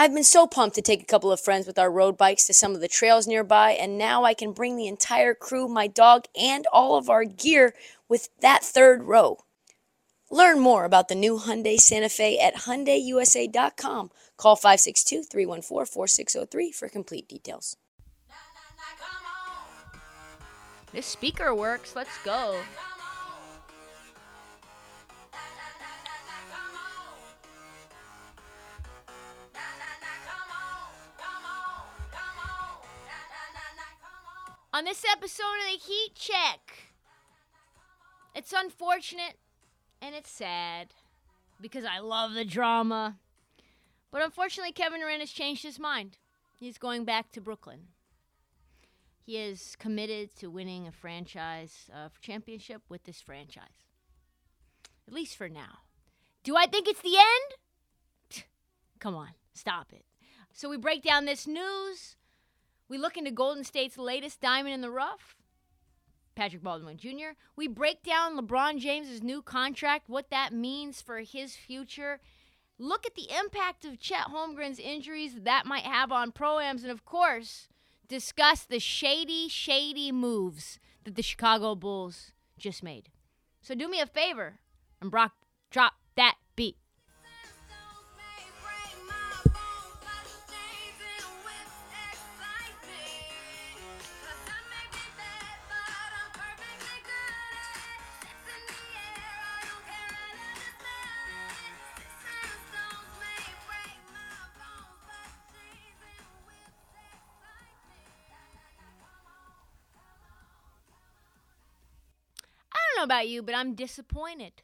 I've been so pumped to take a couple of friends with our road bikes to some of the trails nearby, and now I can bring the entire crew, my dog, and all of our gear with that third row. Learn more about the new Hyundai Santa Fe at HyundaiUSA.com. Call 562-314-4603 for complete details. This speaker works. Let's go. On this episode of the Heat Check, it's unfortunate and it's sad because I love the drama. But unfortunately, Kevin Durant has changed his mind. He's going back to Brooklyn. He is committed to winning a franchise uh, championship with this franchise, at least for now. Do I think it's the end? Come on, stop it. So we break down this news. We look into Golden State's latest diamond in the rough, Patrick Baldwin Jr. We break down LeBron James's new contract, what that means for his future. Look at the impact of Chet Holmgren's injuries that might have on proams, and of course, discuss the shady, shady moves that the Chicago Bulls just made. So do me a favor and Brock, drop that beat. About you, but I'm disappointed.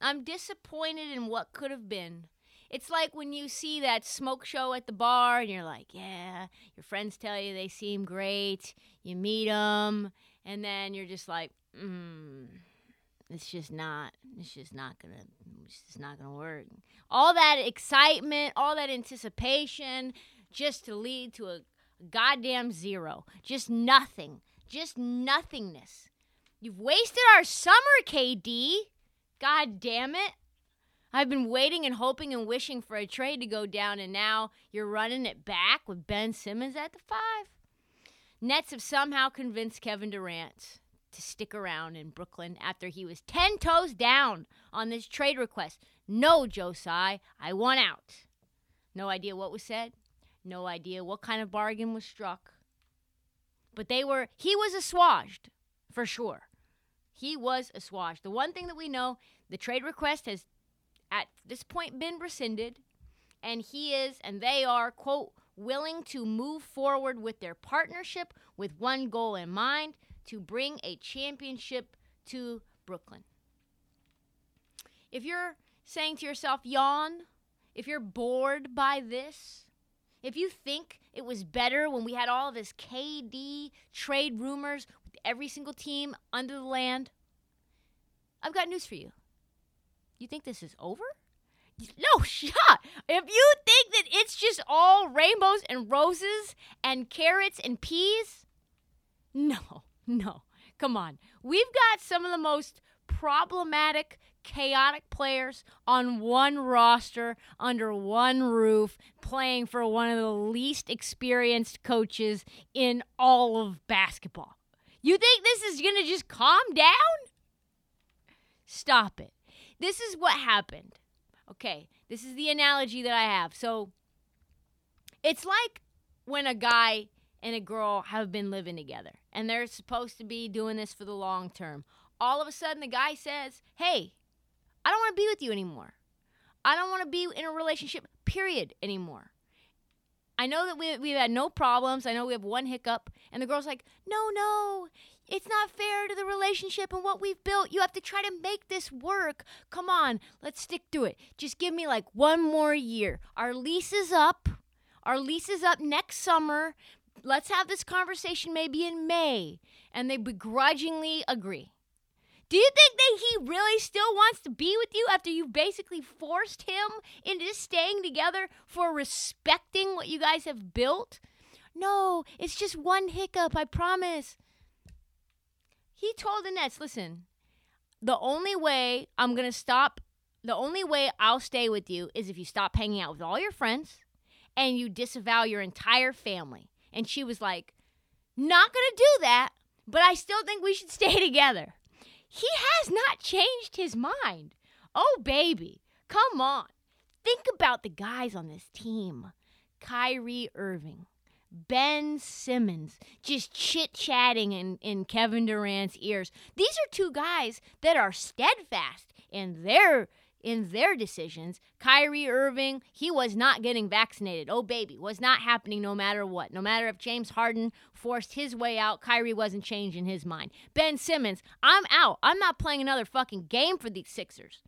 I'm disappointed in what could have been. It's like when you see that smoke show at the bar and you're like, yeah, your friends tell you they seem great. You meet them, and then you're just like, mm, it's just not, it's just not gonna, it's just not gonna work. All that excitement, all that anticipation, just to lead to a goddamn zero. Just nothing. Just nothingness. You've wasted our summer, KD. God damn it. I've been waiting and hoping and wishing for a trade to go down, and now you're running it back with Ben Simmons at the five. Nets have somehow convinced Kevin Durant to stick around in Brooklyn after he was 10 toes down on this trade request. No, Joe Tsai, I want out. No idea what was said, no idea what kind of bargain was struck. But they were, he was assuaged, for sure. He was a swash. The one thing that we know, the trade request has at this point been rescinded, and he is, and they are, quote, willing to move forward with their partnership with one goal in mind to bring a championship to Brooklyn. If you're saying to yourself, yawn, if you're bored by this, if you think it was better when we had all of this KD trade rumors every single team under the land, I've got news for you. You think this is over? No, shut. If you think that it's just all rainbows and roses and carrots and peas, no, no. Come on. We've got some of the most problematic chaotic players on one roster under one roof playing for one of the least experienced coaches in all of basketball. You think this is going to just calm down? Stop it. This is what happened. Okay, this is the analogy that I have. So it's like when a guy and a girl have been living together and they're supposed to be doing this for the long term. All of a sudden, the guy says, Hey, I don't want to be with you anymore. I don't want to be in a relationship, period, anymore. I know that we, we've had no problems. I know we have one hiccup. And the girl's like, No, no, it's not fair to the relationship and what we've built. You have to try to make this work. Come on, let's stick to it. Just give me like one more year. Our lease is up. Our lease is up next summer let's have this conversation maybe in May. And they begrudgingly agree. Do you think that he really still wants to be with you after you basically forced him into staying together for respecting what you guys have built? No, it's just one hiccup, I promise. He told Nets, listen, the only way I'm going to stop, the only way I'll stay with you is if you stop hanging out with all your friends and you disavow your entire family. And she was like, Not gonna do that, but I still think we should stay together. He has not changed his mind. Oh, baby, come on. Think about the guys on this team Kyrie Irving, Ben Simmons, just chit chatting in, in Kevin Durant's ears. These are two guys that are steadfast in their in their decisions. Kyrie Irving, he was not getting vaccinated. Oh, baby, was not happening no matter what. No matter if James Harden forced his way out, Kyrie wasn't changing his mind. Ben Simmons, I'm out. I'm not playing another fucking game for these Sixers.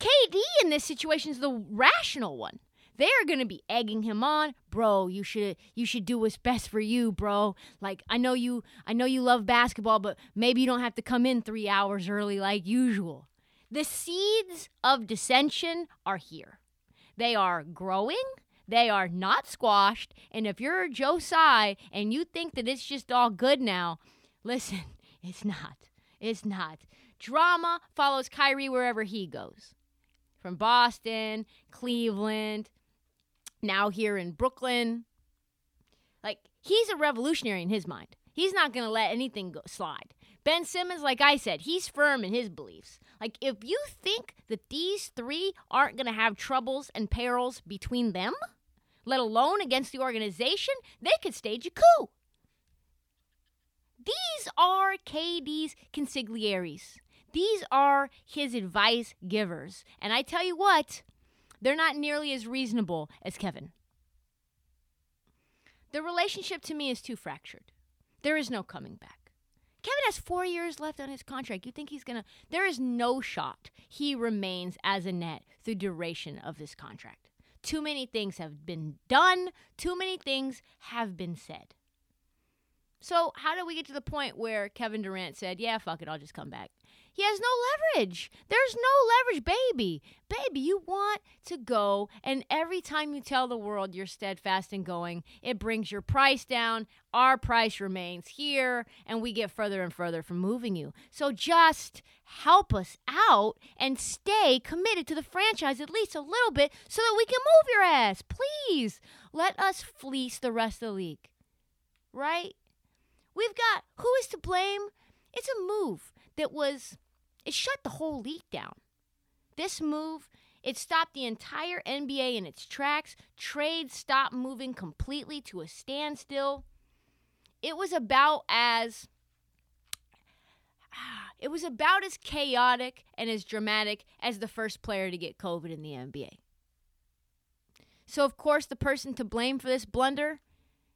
KD in this situation is the rational one. They're gonna be egging him on, bro. You should you should do what's best for you, bro. Like I know you I know you love basketball, but maybe you don't have to come in three hours early like usual. The seeds of dissension are here. They are growing, they are not squashed, and if you're Joe and you think that it's just all good now, listen, it's not. It's not. Drama follows Kyrie wherever he goes. From Boston, Cleveland, now here in Brooklyn. Like, he's a revolutionary in his mind. He's not going to let anything go, slide. Ben Simmons, like I said, he's firm in his beliefs. Like, if you think that these three aren't going to have troubles and perils between them, let alone against the organization, they could stage a coup. These are KD's consiglieres. These are his advice givers. And I tell you what, they're not nearly as reasonable as Kevin. The relationship to me is too fractured. There is no coming back. Kevin has four years left on his contract. You think he's going to. There is no shot he remains as a net through duration of this contract. Too many things have been done, too many things have been said. So, how did we get to the point where Kevin Durant said, Yeah, fuck it, I'll just come back? He has no leverage. There's no leverage, baby. Baby, you want to go, and every time you tell the world you're steadfast in going, it brings your price down. Our price remains here, and we get further and further from moving you. So just help us out and stay committed to the franchise at least a little bit so that we can move your ass. Please let us fleece the rest of the league. Right? We've got who is to blame? It's a move that was it shut the whole league down. This move, it stopped the entire NBA in its tracks. Trades stopped moving completely to a standstill. It was about as it was about as chaotic and as dramatic as the first player to get COVID in the NBA. So, of course, the person to blame for this blunder,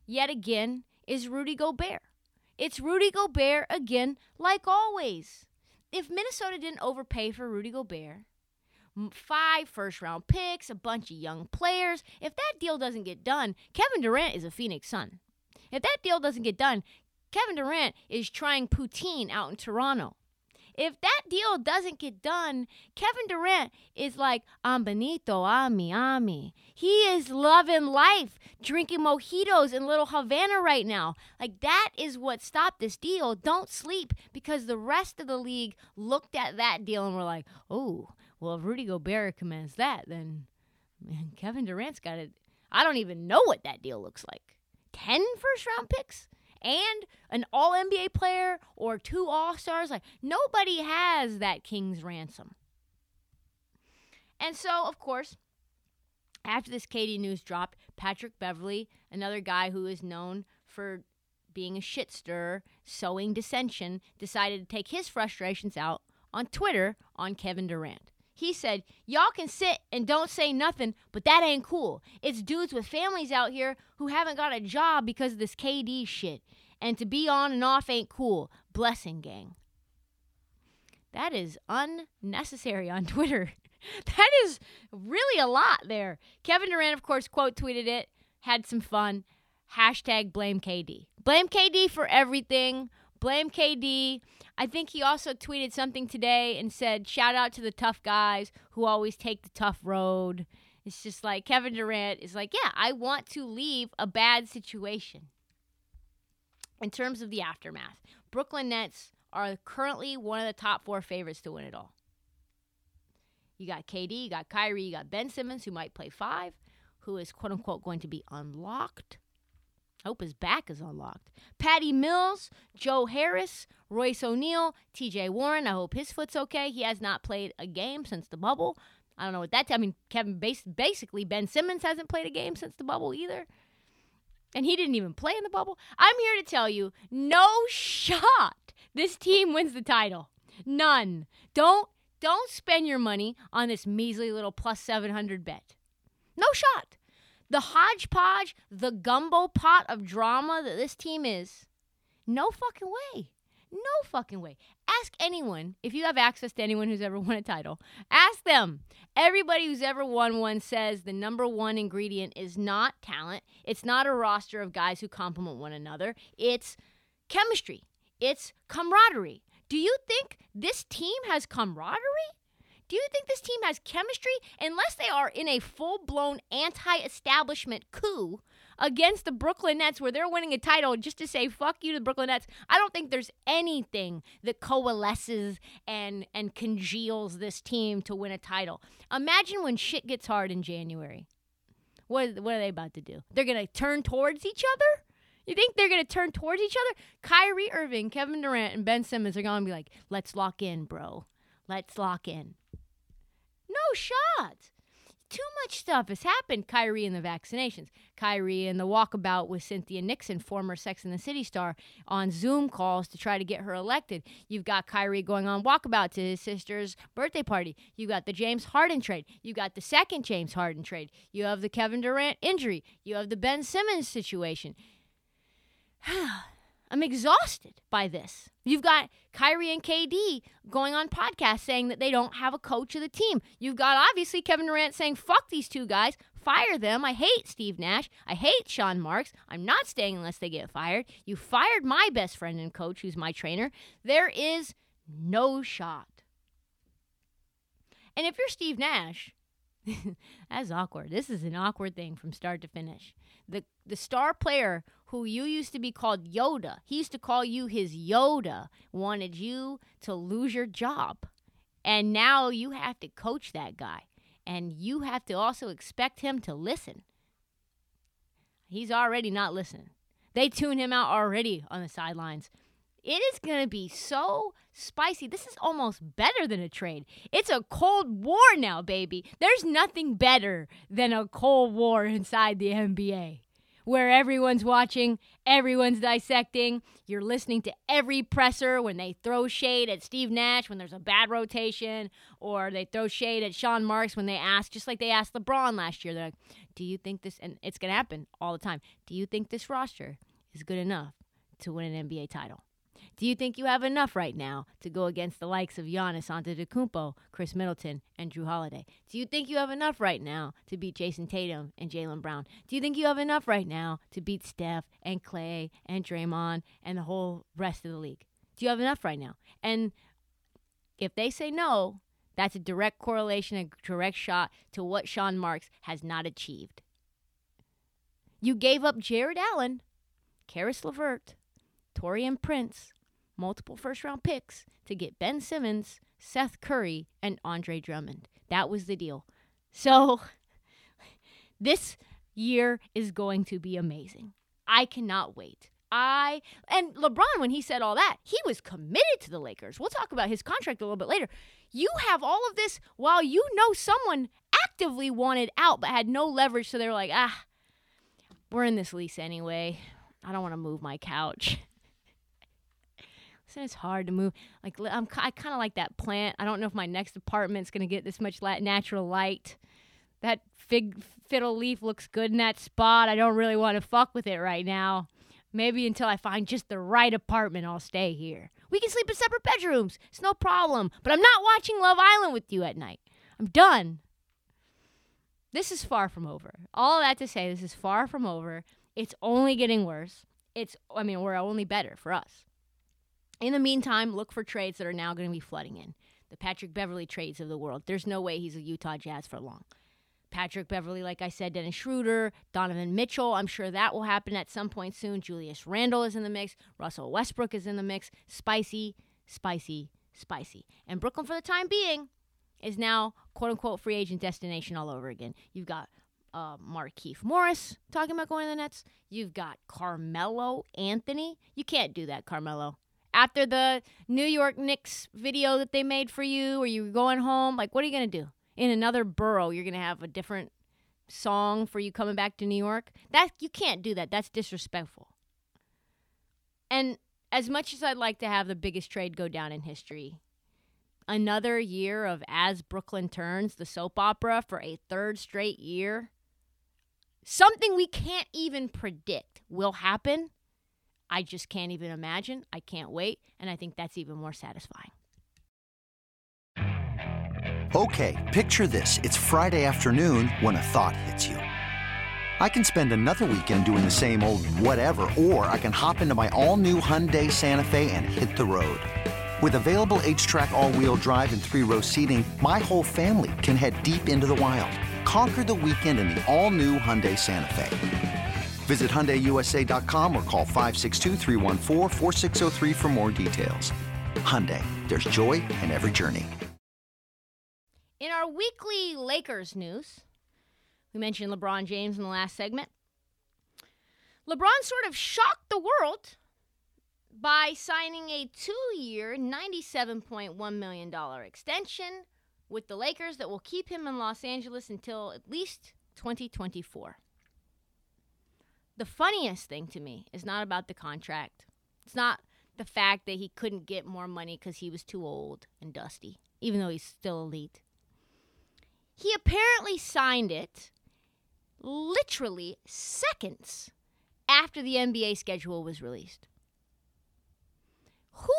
yet again, is Rudy Gobert. It's Rudy Gobert again, like always if Minnesota didn't overpay for Rudy Gobert, five first round picks, a bunch of young players, if that deal doesn't get done, Kevin Durant is a Phoenix Sun. If that deal doesn't get done, Kevin Durant is trying poutine out in Toronto. If that deal doesn't get done, Kevin Durant is like, I'm Benito, Ami, Ami. He is loving life, drinking mojitos in Little Havana right now. Like, that is what stopped this deal. Don't sleep because the rest of the league looked at that deal and were like, oh, well, if Rudy Gobert commands that, then man, Kevin Durant's got it. I don't even know what that deal looks like. 10 first round picks? And an all NBA player or two all stars. Like, nobody has that King's ransom. And so, of course, after this KD news dropped, Patrick Beverley, another guy who is known for being a shit stirrer, sowing dissension, decided to take his frustrations out on Twitter on Kevin Durant. He said, Y'all can sit and don't say nothing, but that ain't cool. It's dudes with families out here who haven't got a job because of this KD shit. And to be on and off ain't cool. Blessing, gang. That is unnecessary on Twitter. that is really a lot there. Kevin Durant, of course, quote tweeted it, had some fun. Hashtag blame KD. Blame KD for everything. Blame KD. I think he also tweeted something today and said, shout out to the tough guys who always take the tough road. It's just like Kevin Durant is like, yeah, I want to leave a bad situation in terms of the aftermath, Brooklyn Nets are currently one of the top four favorites to win it all. You got KD, you got Kyrie, you got Ben Simmons, who might play five, who is quote unquote going to be unlocked. I hope his back is unlocked. Patty Mills, Joe Harris, Royce O'Neale, TJ Warren. I hope his foot's okay. He has not played a game since the bubble. I don't know what that. T- I mean, Kevin basically Ben Simmons hasn't played a game since the bubble either and he didn't even play in the bubble. I'm here to tell you, no shot this team wins the title. None. Don't don't spend your money on this measly little plus 700 bet. No shot. The hodgepodge, the gumbo pot of drama that this team is, no fucking way. No fucking way. Ask anyone, if you have access to anyone who's ever won a title, ask them. Everybody who's ever won one says the number one ingredient is not talent. It's not a roster of guys who complement one another. It's chemistry, it's camaraderie. Do you think this team has camaraderie? Do you think this team has chemistry? Unless they are in a full blown anti establishment coup against the Brooklyn Nets where they're winning a title just to say fuck you to the Brooklyn Nets. I don't think there's anything that coalesces and and congeals this team to win a title. Imagine when shit gets hard in January. What what are they about to do? They're going to turn towards each other? You think they're going to turn towards each other? Kyrie Irving, Kevin Durant, and Ben Simmons are going to be like, let's lock in, bro. Let's lock in. No shot too much stuff has happened. Kyrie and the vaccinations, Kyrie and the walkabout with Cynthia Nixon, former Sex and the City star, on Zoom calls to try to get her elected. You've got Kyrie going on walkabout to his sister's birthday party. You got the James Harden trade. You got the second James Harden trade. You have the Kevin Durant injury. You have the Ben Simmons situation. I'm exhausted by this. You've got Kyrie and KD going on podcasts saying that they don't have a coach of the team. You've got obviously Kevin Durant saying, fuck these two guys, fire them. I hate Steve Nash. I hate Sean Marks. I'm not staying unless they get fired. You fired my best friend and coach, who's my trainer. There is no shot. And if you're Steve Nash, that's awkward. This is an awkward thing from start to finish. The the star player who you used to be called Yoda, he used to call you his Yoda, wanted you to lose your job. And now you have to coach that guy. And you have to also expect him to listen. He's already not listening. They tune him out already on the sidelines. It is going to be so spicy. This is almost better than a trade. It's a cold war now, baby. There's nothing better than a cold war inside the NBA where everyone's watching, everyone's dissecting. You're listening to every presser when they throw shade at Steve Nash when there's a bad rotation, or they throw shade at Sean Marks when they ask, just like they asked LeBron last year. They're like, Do you think this, and it's to happen all the time, do you think this roster is good enough to win an NBA title? Do you think you have enough right now to go against the likes of Giannis Antetokounmpo, Khris Middleton, and Jrue Holiday? Do you think you have enough right now to beat Jayson Tatum and Jaylen Brown? Do you think you have enough right now to beat Steph and Clay and Draymond and the whole rest of the league? Do you have enough right now? And If they say no, that's a direct correlation, a direct shot to what Sean Marks has not achieved. You gave up Jarrett Allen, Caris LeVert, Taurean Prince, multiple first round picks to get Ben Simmons, Seth Curry, and Andre Drummond. That was the deal. So this year is going to be amazing. I cannot wait. I and LeBron when he said all that, he was committed to the Lakers. We'll talk about his contract a little bit later. You have all of this while you know someone actively wanted out but had no leverage so they're like, "Ah, we're in this lease anyway. I don't want to move my couch." Listen, it's hard to move. Like I'm, I kind of like that plant. I don't know if my next apartment's gonna get this much natural light. That fig fiddle leaf looks good in that spot. I don't really want to fuck with it right now. Maybe until I find just the right apartment, I'll stay here. We can sleep in separate bedrooms. It's no problem. But I'm not watching Love Island with you at night. I'm done. This is far from over. All that to say, this is far from over. It's only getting worse. It's, I mean, we're only better for us. In the meantime, look for trades that are now going to be flooding in. The Patrick Beverley trades of the world. There's no way he's a Utah Jazz for long. Patrick Beverley, like I said, Dennis Schroeder, Donovan Mitchell. I'm sure that will happen at some point soon. Julius Randle is in the mix. Russell Westbrook is in the mix. Spicy, spicy, spicy. And Brooklyn, for the time being, is now quote unquote free agent destination all over again. You've got uh, Markieff Morris talking about going to the Nets. You've got Carmelo Anthony. You can't do that, Carmelo. After the New York Knicks video that they made for you, or you were going home, like, what are you to do? in another borough you're to have a different song for you coming back to New York. That you can't do that. That's disrespectful. And as much as I'd like to have the biggest trade go down in history, another year of As Brooklyn Turns, the soap opera for a third straight year, something we can't even predict will happen. I just can't even imagine. I can't wait. And I think that's even more satisfying. Okay, picture this. It's Friday afternoon when a thought hits you. I can spend another weekend doing the same old whatever, or I can hop into my all new Hyundai Santa Fe and hit the road. With available H track, all wheel drive, and three row seating, my whole family can head deep into the wild. Conquer the weekend in the all new Hyundai Santa Fe. Visit HyundaiUSA.com or call 562 for more details. Hyundai, there's joy in every journey. In our weekly Lakers news, we mentioned LeBron James in the last segment. LeBron sort of shocked the world by signing a two year, $97.1 million extension with the Lakers that will keep him in Los Angeles until at least 2024. The funniest thing to me is not about the contract. It's not the fact that he couldn't get more money because he was too old and dusty, even though he's still elite. He apparently signed it literally seconds after the NBA schedule was released. Who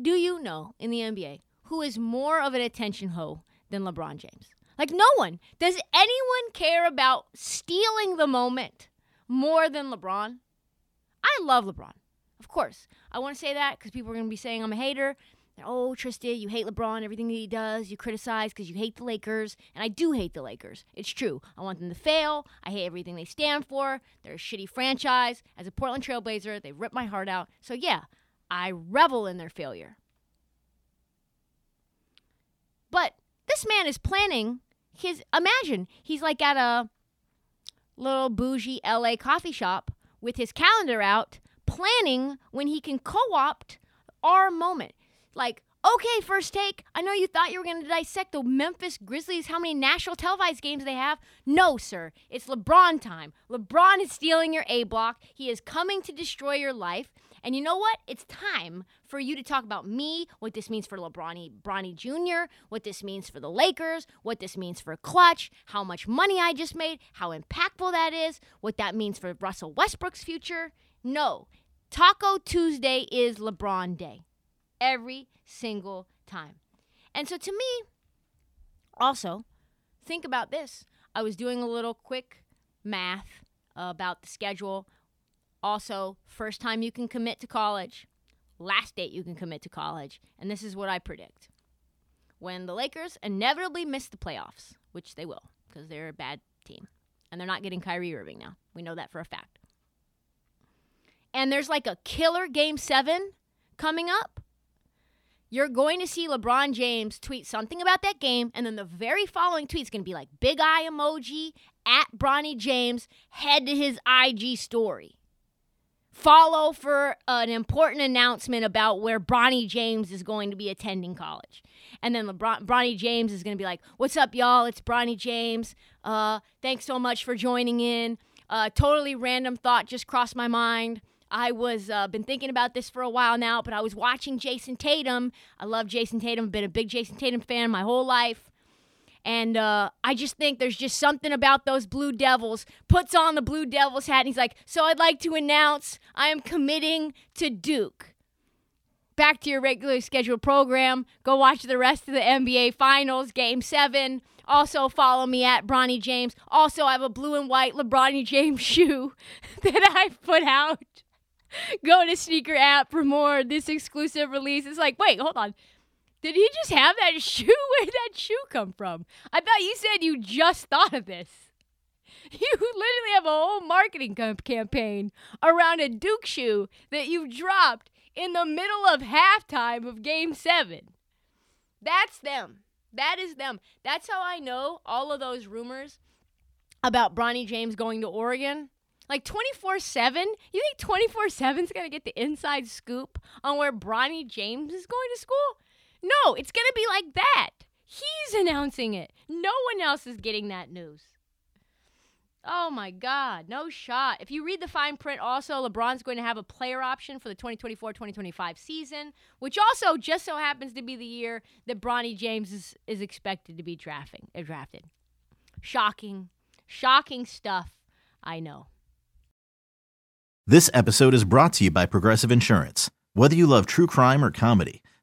do you know in the NBA who is more of an attention hoe than LeBron James? Like, no one. Does anyone care about stealing the moment more than LeBron? I love LeBron. Of course. I want to say that because people are going to be saying I'm a hater oh, Tristan, you hate LeBron, everything that he does, you criticize because you hate the Lakers. And I do hate the Lakers. It's true. I want them to fail. I hate everything they stand for. They're a shitty franchise. As a Portland Trailblazer, they rip my heart out. So, yeah, I revel in their failure. But this man is planning his. Imagine he's like at a little bougie LA coffee shop with his calendar out, planning when he can co opt our moment. Like, okay, first take. I know you thought you were going to dissect the Memphis Grizzlies, how many national televised games they have. No, sir. It's LeBron time. LeBron is stealing your A block. He is coming to destroy your life. And you know what? It's time for you to talk about me, what this means for LeBron Bronny Jr., what this means for the Lakers, what this means for Klutch, how much money I just made, how impactful that is, what that means for Russell Westbrook's future. No. Taco Tuesday is LeBron Day every single time. And so to me, also, think about this. I was doing a little quick math about the schedule. Also, first time you can commit to college, last date you can commit to college. And this is what I predict when the Lakers inevitably miss the playoffs, which they will because they're a bad team. And they're not getting Kyrie Irving now. We know that for a fact. And there's like a killer game seven coming up. You're going to see LeBron James tweet something about that game, and then the very following tweet is going to be like big eye emoji at Bronny James, head to his IG story follow for an important announcement about where Bronny James is going to be attending college. And then LeBron, Bronny James is going to be like, "What's up, y'all? It's Bronny James. Uh, thanks so much for joining in. Uh, totally random thought just crossed my mind. I was uh, been thinking about this for a while now, but I was watching Jayson Tatum. I love Jayson Tatum. Been a big Jayson Tatum fan my whole life. And uh, I just think there's just something about those Blue Devils. Puts on the Blue Devils hat and he's like, So I'd like to announce I am committing to Duke. Back to your regularly scheduled program. Go watch the rest of the NBA Finals, Game 7. Also, follow me at Bronny James. Also, I have a blue and white LeBron James shoe that I put out. Go to sneaker app for more this exclusive release. It's like, wait, hold on. Did he just have that shoe? Where did that shoe come from? I thought you said you just thought of this. You literally have a whole marketing campaign around a Duke shoe that you dropped in the middle of halftime of game seven. That's them. That is them. That's how I know all of those rumors about Bronny James going to Oregon. Like 24 7? You think 24 7 is going to get the inside scoop on where Bronny James is going to school? No, it's going to be like that. He's announcing it. No one else is getting that news. Oh my God, no shot. If you read the fine print, also, LeBron's going to have a player option for the 2024 2025 season, which also just so happens to be the year that Bronny James is, is expected to be drafting, uh, drafted. Shocking, shocking stuff, I know. This episode is brought to you by Progressive Insurance. Whether you love true crime or comedy,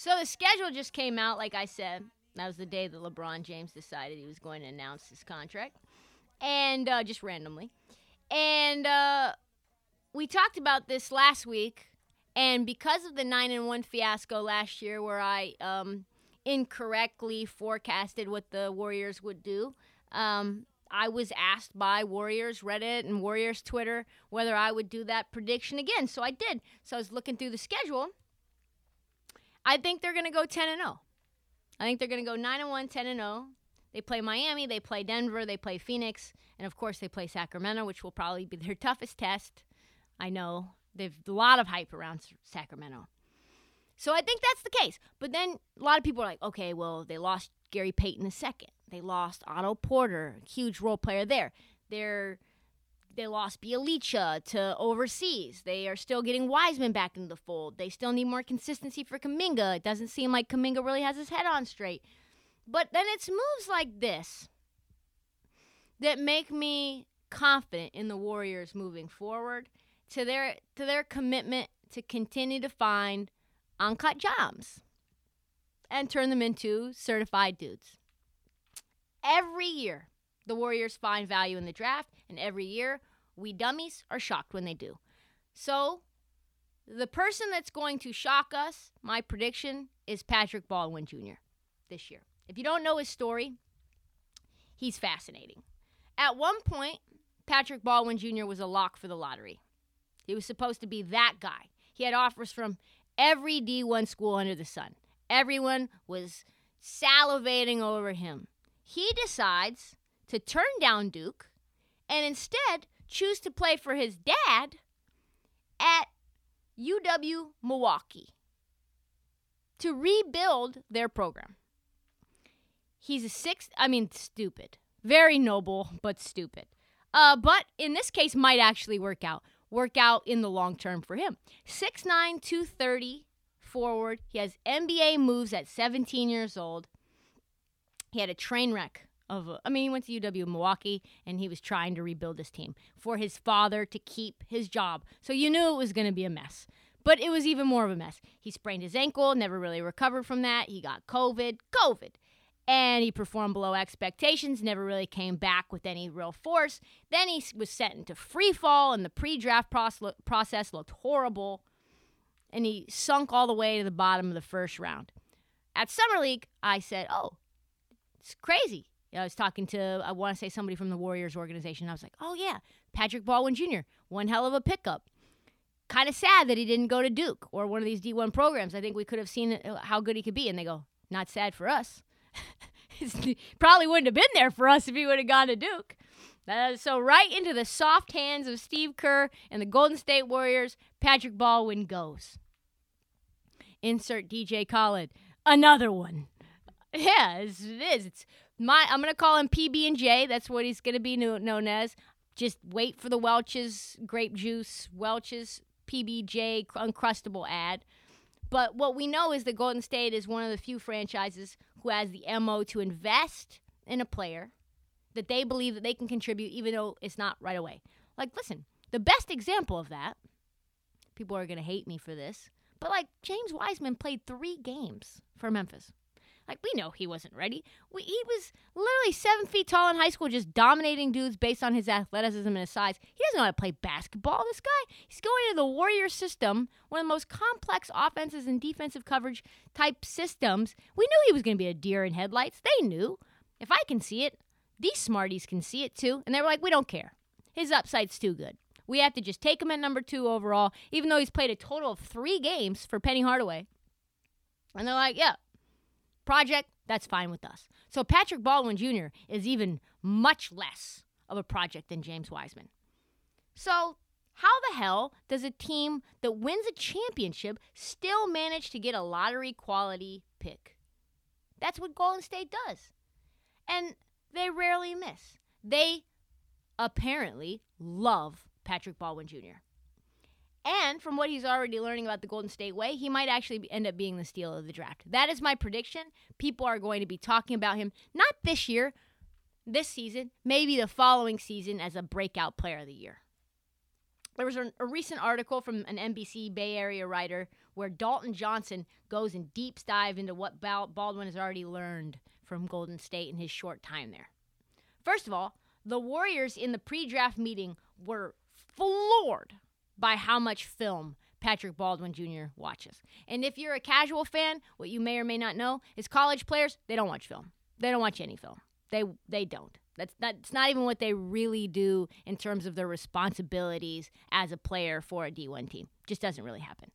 So the schedule just came out, like I said. That was the day that LeBron James decided he was going to announce his contract, and uh, just randomly. And uh, we talked about this last week, and because of the nine and one fiasco last year, where I um, incorrectly forecasted what the Warriors would do, um, I was asked by Warriors Reddit and Warriors Twitter whether I would do that prediction again. So I did. So I was looking through the schedule I think they're going to go 10 and 0. I think they're going to go 9 and 1, 10 and 0. They play Miami, they play Denver, they play Phoenix, and of course they play Sacramento, which will probably be their toughest test. I know they've a lot of hype around Sacramento. So I think that's the case. But then a lot of people are like, okay, well, they lost Gary Payton second. They lost Otto Porter, huge role player there. They're they lost Bjelica to overseas. They are still getting Wiseman back into the fold. They still need more consistency for Kuminga. It doesn't seem like Kuminga really has his head on straight. But then it's moves like this that make me confident in the Warriors moving forward to their to their commitment to continue to find uncut jobs and turn them into certified dudes. Every year, the Warriors find value in the draft, and every year, we dummies are shocked when they do. So, the person that's going to shock us, my prediction, is Patrick Baldwin Jr. this year. If you don't know his story, he's fascinating. At one point, Patrick Baldwin Jr. was a lock for the lottery. He was supposed to be that guy. He had offers from every D1 school under the sun. Everyone was salivating over him. He decides to turn down Duke and instead choose to play for his dad at UW Milwaukee to rebuild their program. He's a sixth, I mean, stupid. Very noble, but stupid. Uh, but in this case, might actually work out. Work out in the long term for him. 6'9, 230 forward. He has NBA moves at 17 years old. He had a train wreck of. A, I mean, he went to UW Milwaukee and he was trying to rebuild his team for his father to keep his job. So you knew it was going to be a mess. But it was even more of a mess. He sprained his ankle, never really recovered from that. He got COVID. COVID and he performed below expectations, never really came back with any real force. Then he was sent into free fall, and the pre draft process looked horrible, and he sunk all the way to the bottom of the first round. At Summer League, I said, Oh, it's crazy. I was talking to, I want to say somebody from the Warriors organization. I was like, Oh, yeah, Patrick Baldwin Jr., one hell of a pickup. Kind of sad that he didn't go to Duke or one of these D1 programs. I think we could have seen how good he could be. And they go, Not sad for us probably wouldn't have been there for us if he would have gone to Duke. Uh, so right into the soft hands of Steve Kerr and the Golden State Warriors, Patrick Baldwin goes. Insert DJ Khaled. Another one. Yeah, it is. It's my. I'm gonna call him PB and J. That's what he's gonna be known as. Just wait for the Welch's grape juice, Welch's PBJ uncrustable ad. But what we know is that Golden State is one of the few franchises who has the MO to invest in a player that they believe that they can contribute even though it's not right away. Like, listen, the best example of that, people are to hate me for this, but like James Wiseman played three games for Memphis. Like we know he wasn't ready. We, he was literally seven feet tall in high school, just dominating dudes based on his athleticism and his size. He doesn't know how to play basketball. This guy, he's going into the Warrior system, one of the most complex offenses and defensive coverage type systems. We knew he was going to be a deer in headlights. They knew. If I can see it, these smarties can see it too. And they were like, we don't care. His upside's too good. We have to just take him at number two overall, even though he's played a total of three games for Penny Hardaway. And they're like, yeah, project, that's fine with us. So Patrick Baldwin Jr. is even much less of a project than James Wiseman. So, how the hell does a team that wins a championship still manage to get a lottery quality pick? That's what Golden State does. And they rarely miss. They apparently love Patrick Baldwin Jr. And from what he's already learning about the Golden State way, he might actually end up being the steal of the draft. That is my prediction. People are going to be talking about him, not this year, this season, maybe the following season as a breakout player of the year. There was a, a recent article from an NBC Bay Area writer where Dalton Johnson goes in deep dive into what Baldwin has already learned from Golden State in his short time there. First of all, the Warriors in the pre draft meeting were floored by how much film Patrick Baldwin Jr. watches. And if you're a casual fan, what you may or may not know is college players, they don't watch film. They don't watch any film. They they don't. That's not, that's not even what they really do in terms of their responsibilities as a player for a D1 team. Just doesn't really happen.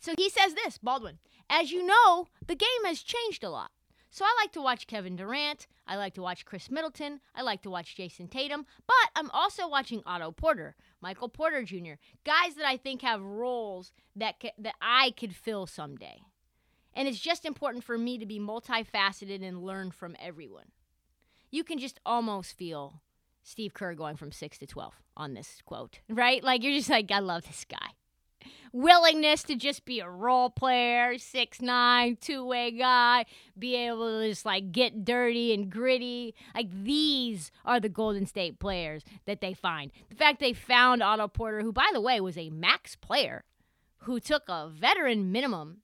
So he says this, Baldwin, as you know, the game has changed a lot. So I like to watch Kevin Durant. I like to watch Khris Middleton. I like to watch Jayson Tatum. But I'm also watching Otto Porter, Michael Porter Jr., guys that I think have roles that, that I could fill someday. And it's just important for me to be multifaceted and learn from everyone. You can just almost feel Steve Kerr going from 6 to 12 on this quote, right? Like, you're just like, I love this guy willingness to just be a role player, six nine, two way guy, be able to just like get dirty and gritty. Like these are the Golden State players that they find. The fact they found Otto Porter, who by the way was a max player, who took a veteran minimum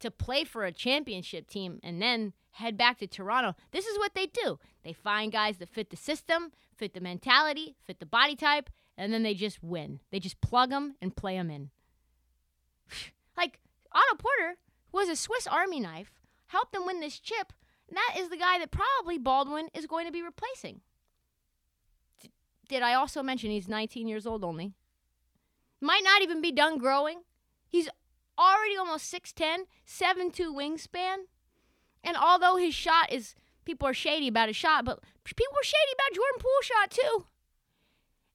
to play for a championship team and then head back to Toronto. This is what they do. They find guys that fit the system, fit the mentality, fit the body type, and then they just win. They just plug them and play them in. like Otto Porter was a Swiss Army knife, helped them win this chip, and that is the guy that probably Baldwin is going to be replacing. D- did I also mention he's 19 years old only? Might not even be done growing. He's already almost 6'10, 7'2 wingspan. And although his shot is, people are shady about his shot, but people were shady about Jordan Poole's shot too.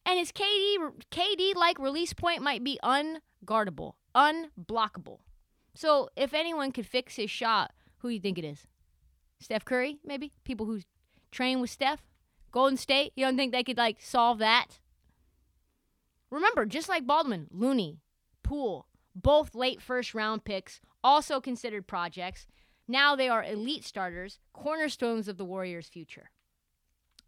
And his KD KD like release point might be unguardable, unblockable. So if anyone could fix his shot, who do you think it is? Steph Curry, maybe? People who train with Steph? Golden State? You don't think they could like solve that? Remember, just like Baldwin, Looney, Poole, both late first round picks, also considered projects. Now they are elite starters, cornerstones of the Warriors' future.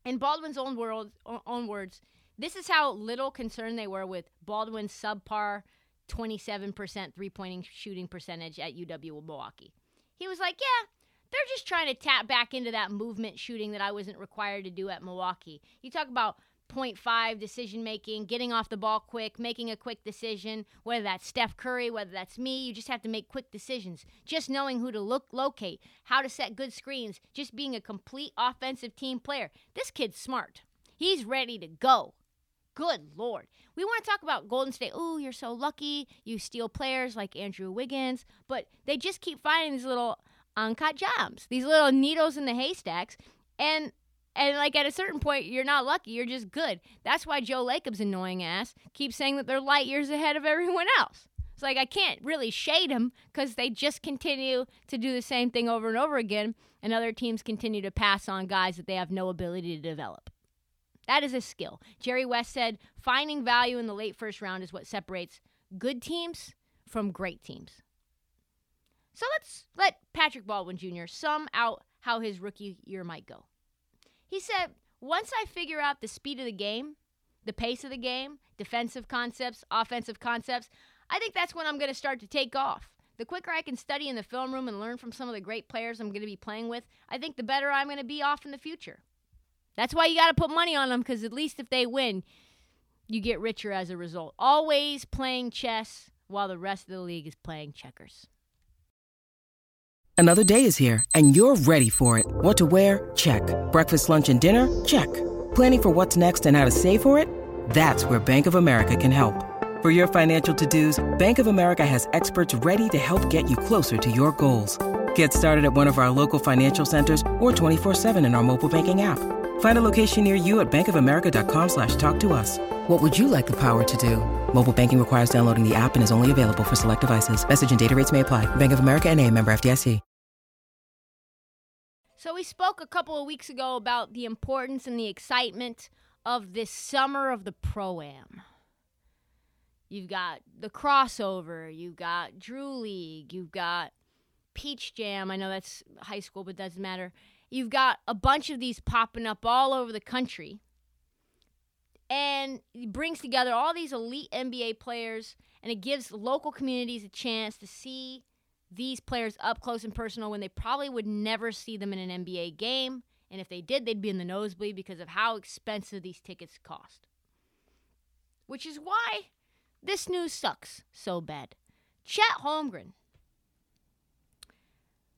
In Baldwin's own, world, own words, this is how little concerned they were with Baldwin's subpar 27% three point shooting percentage at UW Milwaukee. He was like, Yeah, they're just trying to tap back into that movement shooting that I wasn't required to do at Milwaukee. You talk about 0.5 decision making, getting off the ball quick, making a quick decision, whether that's Steph Curry, whether that's me, you just have to make quick decisions. Just knowing who to look locate, how to set good screens, just being a complete offensive team player. This kid's smart. He's ready to go. Good lord. We want to talk about Golden State. Oh, you're so lucky. You steal players like Andrew Wiggins, but they just keep finding these little uncut gems, these little needles in the haystacks, and and like at a certain point, you're not lucky. You're just good. That's why Joe Lacob's annoying ass keeps saying that they're light years ahead of everyone else. It's like I can't really shade them because they just continue to do the same thing over and over again, and other teams continue to pass on guys that they have no ability to develop. That is a skill. Jerry West said finding value in the late first round is what separates good teams from great teams. So let's let Patrick Baldwin Jr. sum out how his rookie year might go. He said, Once I figure out the speed of the game, the pace of the game, defensive concepts, offensive concepts, I think that's when I'm going to start to take off. The quicker I can study in the film room and learn from some of the great players I'm going to be playing with, I think the better I'm going to be off in the future. That's why you got to put money on them because at least if they win, you get richer as a result. Always playing chess while the rest of the league is playing checkers. Another day is here, and you're ready for it. What to wear? Check. Breakfast, lunch, and dinner? Check. Planning for what's next and how to save for it? That's where Bank of America can help. For your financial to dos, Bank of America has experts ready to help get you closer to your goals. Get started at one of our local financial centers or 24 7 in our mobile banking app. Find a location near you at bankofamerica.com slash talk to us. What would you like the power to do? Mobile banking requires downloading the app and is only available for select devices. Message and data rates may apply. Bank of America and a member FDIC. So we spoke a couple of weeks ago about the importance and the excitement of this summer of the Pro-Am. You've got the crossover, you've got Drew League, you've got Peach Jam. I know that's high school, but doesn't matter. You've got a bunch of these popping up all over the country. And it brings together all these elite NBA players and it gives local communities a chance to see these players up close and personal when they probably would never see them in an NBA game. And if they did, they'd be in the nosebleed because of how expensive these tickets cost. Which is why this news sucks so bad. Chet Holmgren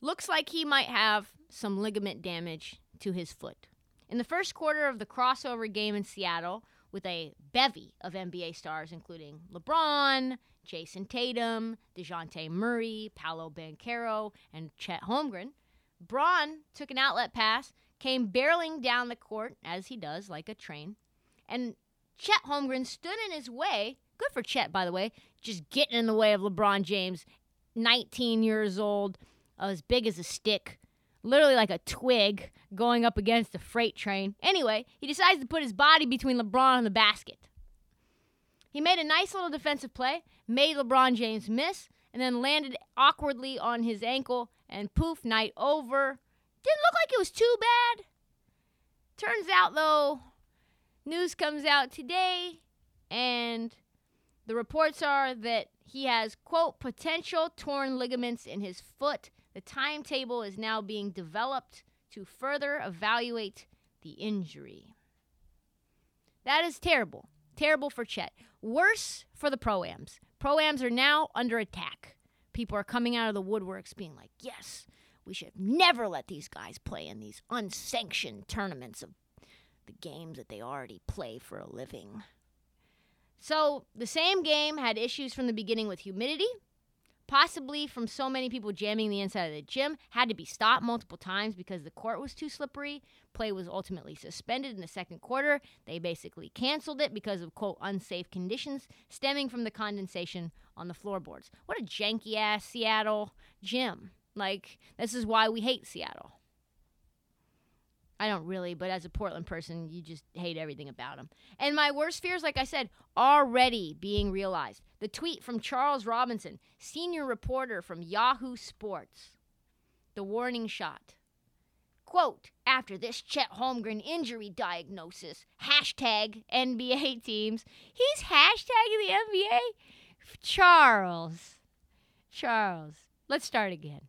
looks like he might have some ligament damage to his foot. In the first quarter of the crossover game in Seattle, with a bevy of NBA stars, including LeBron, Jayson Tatum, Dejounte Murray, Paolo Banchero, and Chet Holmgren, Bron took an outlet pass, came barreling down the court, as he does, like a train, and Chet Holmgren stood in his way. Good for Chet, by the way, just getting in the way of LeBron James, 19 years old, as big as a stick, literally like a twig going up against a freight train. Anyway, he decides to put his body between LeBron and the basket. He made a nice little defensive play, made LeBron James miss, and then landed awkwardly on his ankle, and poof, night over. Didn't look like it was too bad. Turns out, though, news comes out today, and the reports are that he has, quote, potential torn ligaments in his foot the timetable is now being developed to further evaluate the injury. That is terrible. Terrible for Chet. Worse for the proams. Proams are now under attack. People are coming out of the woodworks being like, yes, we should never let these guys play in these unsanctioned tournaments of the games that they already play for a living. So, the same game had issues from the beginning with humidity, possibly from so many people jamming the inside of the gym, had to be stopped multiple times because the court was too slippery. Play was ultimately suspended in the second quarter. They basically canceled it because of, quote, unsafe conditions stemming from the condensation on the floorboards. What a janky ass Seattle gym. Like, this is why we hate Seattle. I don't really, but as a Portland person, you just hate everything about him. And my worst fears, like I said, already being realized. The tweet from Charles Robinson, senior reporter from Yahoo Sports. the warning shot. Quote, after this Chet Holmgren injury diagnosis, hashtag NBA teams. He's hashtagging the NBA? Charles. Charles. Let's start again.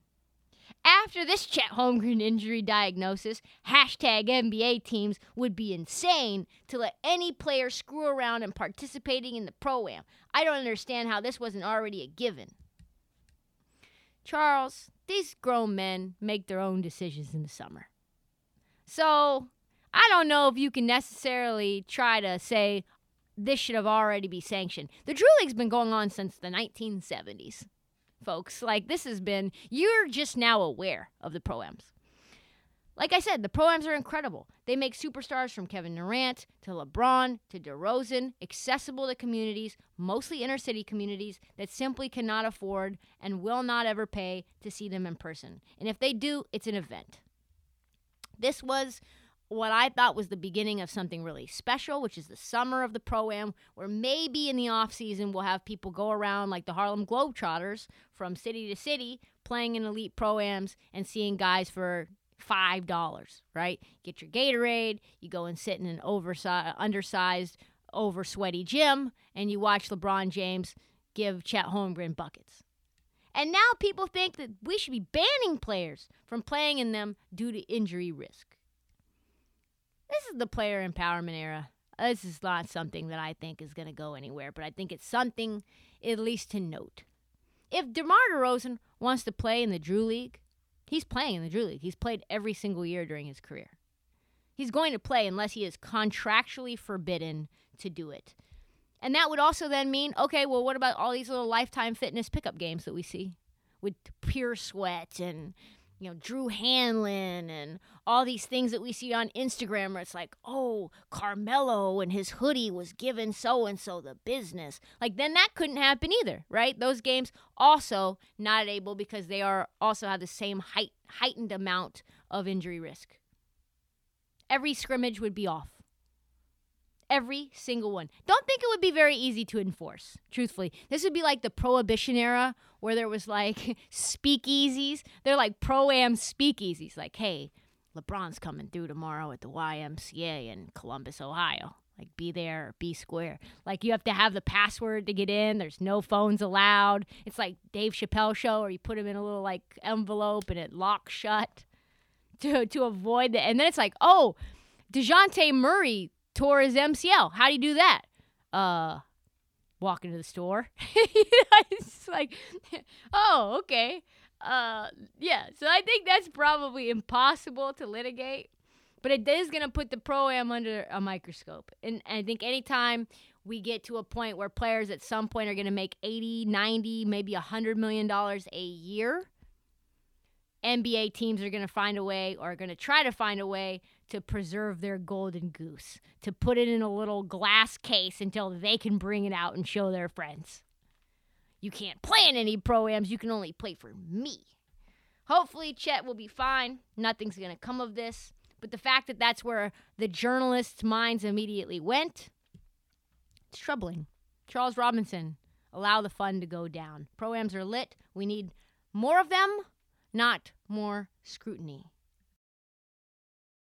After this Chet Holmgren injury diagnosis, hashtag NBA teams would be insane to let any player screw around in participating in the pro am. I don't understand how this wasn't already a given. Charles, these grown men make their own decisions in the summer. So I don't know if you can necessarily try to say this should have already be sanctioned. The Drew League's been going on since the 1970s, folks. Like this has been, you're just now aware of the proams. Like I said, the proams are incredible. They make superstars from Kevin Durant to LeBron to DeRozan accessible to communities, mostly inner city communities that simply cannot afford and will not ever pay to see them in person. And if they do, it's an event. This was what I thought was the beginning of something really special, which is the summer of the pro am, where maybe in the off season we'll have people go around like the Harlem Globetrotters from city to city playing in elite pro ams and seeing guys for five dollars. Right? Get your Gatorade, you go and sit in an oversized, undersized, over sweaty gym, and you watch LeBron James give Chet Holmgren buckets. And now people think that we should be banning players from playing in them due to injury risk. This is the player empowerment era. This is not something that I think is going to go anywhere, but I think it's something at least to note. If DeMar DeRozan wants to play in the Drew League, he's playing in the Drew League. He's played every single year during his career. He's going to play unless he is contractually forbidden to do it. And that would also then mean, okay, well, what about all these little lifetime fitness pickup games that we see with Pure Sweat and you know Drew Hanlen and all these things that we see on Instagram where it's like, oh, Carmelo and his hoodie was given so and so the business. Like then that couldn't happen either, right? Those games also not able because they are also have the same height, heightened amount of injury risk. Every scrimmage would be off. Every single one. Don't think it would be very easy to enforce, truthfully. This would be like the prohibition era where there was like speakeasies. They're like pro am speakeasies. Like, hey, LeBron's coming through tomorrow at the YMCA in Columbus, Ohio. Like, be there, be square. Like, you have to have the password to get in. There's no phones allowed. It's like Dave Chappelle show, where you put them in a little like envelope and it locks shut to to avoid that. And then it's like, oh, Dejounte Murray tore his MCL. How do you do that? Uh, walk into the store. it's like, oh, okay. Uh, yeah. So I think that's probably impossible to litigate, but it is going to put the pro am under a microscope. And I think anytime we get to a point where players at some point are going to make 80, 90, maybe 100 million dollars a year, NBA teams are going to find a way or are going to try to find a way to preserve their golden goose, to put it in a little glass case until they can bring it out and show their friends. You can't play in any proams, you can only play for me. Hopefully, Chet will be fine. Nothing's going to come of this. But the fact that that's where the journalists' minds immediately went, it's troubling. Charles Robinson, allow the fun to go down. Proams are lit. We need more of them, not more scrutiny.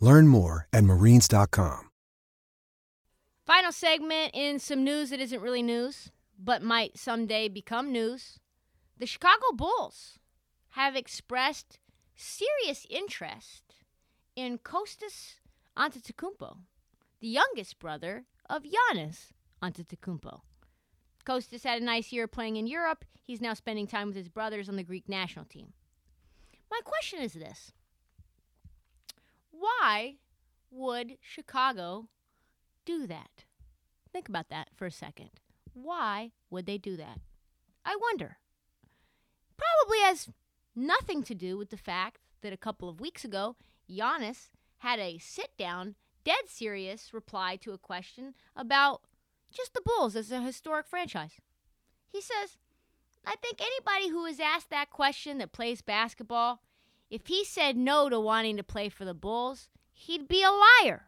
Learn more at marines.com. Final segment in some news that isn't really news, but might someday become news. The Chicago Bulls have expressed serious interest in Kostas Antetokounmpo, the youngest brother of Giannis Antetokounmpo. Kostas had a nice year playing in Europe. He's now spending time with his brothers on the Greek national team. My question is this Why would Chicago do that? Think about that for a second. Why would they do that? I wonder. Probably has nothing to do with the fact that a couple of weeks ago, Giannis had a sit down, dead serious reply to a question about just the Bulls as a historic franchise. He says, I think anybody who is asked that question that plays basketball, if he said no to wanting to play for the Bulls, he'd be a liar.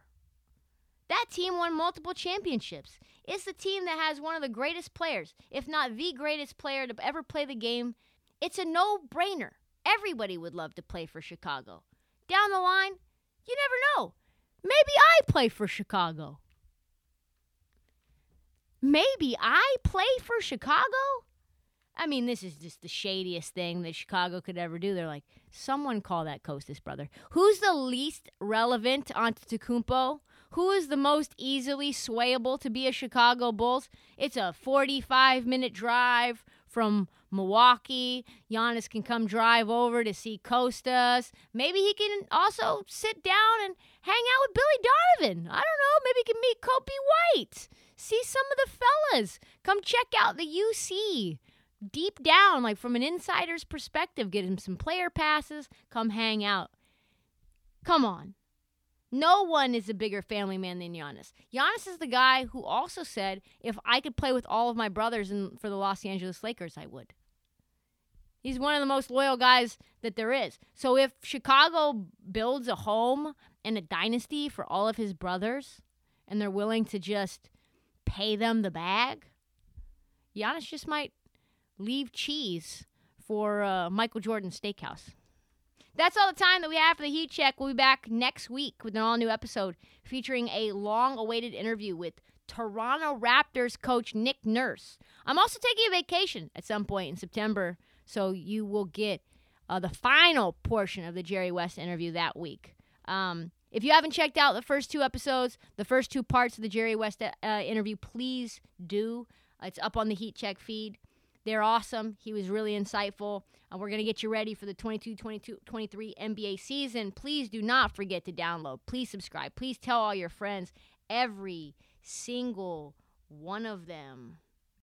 That team won multiple championships. It's the team that has one of the greatest players, if not the greatest player to ever play the game. It's a no brainer. Everybody would love to play for Chicago. Down the line, you never know. Maybe I play for Chicago. Maybe I play for Chicago? I mean, this is just the shadiest thing that Chicago could ever do. They're like, someone call that Kostas brother. Who's the least relevant Antetokounmpo? Who is the most easily swayable to be a Chicago Bulls? It's a 45 minute drive from Milwaukee. Giannis can come drive over to see Kostas. Maybe he can also sit down and hang out with Billy Donovan. I don't know. Maybe he can meet Coby White. See some of the fellas. Come check out the UC deep down, like from an insider's perspective, get him some player passes, come hang out. Come on. No one is a bigger family man than Giannis. Giannis is the guy who also said, if I could play with all of my brothers in, for the Los Angeles Lakers, I would. He's one of the most loyal guys that there is. So if Chicago builds a home and a dynasty for all of his brothers, and they're willing to just pay them the bag, Giannis just might leave cheese for uh, Michael Jordan Steakhouse. That's all the time that we have for the Heat Check. We'll be back next week with an all new episode featuring a long awaited interview with Toronto Raptors coach Nick Nurse. I'm also taking a vacation at some point in September, so you will get uh, the final portion of the Jerry West interview that week. Um, if you haven't checked out the first two episodes, the first two parts of the Jerry West uh, interview, please do. It's up on the Heat Check feed. They're awesome. He was really insightful. And we're going to get you ready for the 22 22 23 NBA season. Please do not forget to download. Please subscribe. Please tell all your friends. Every single one of them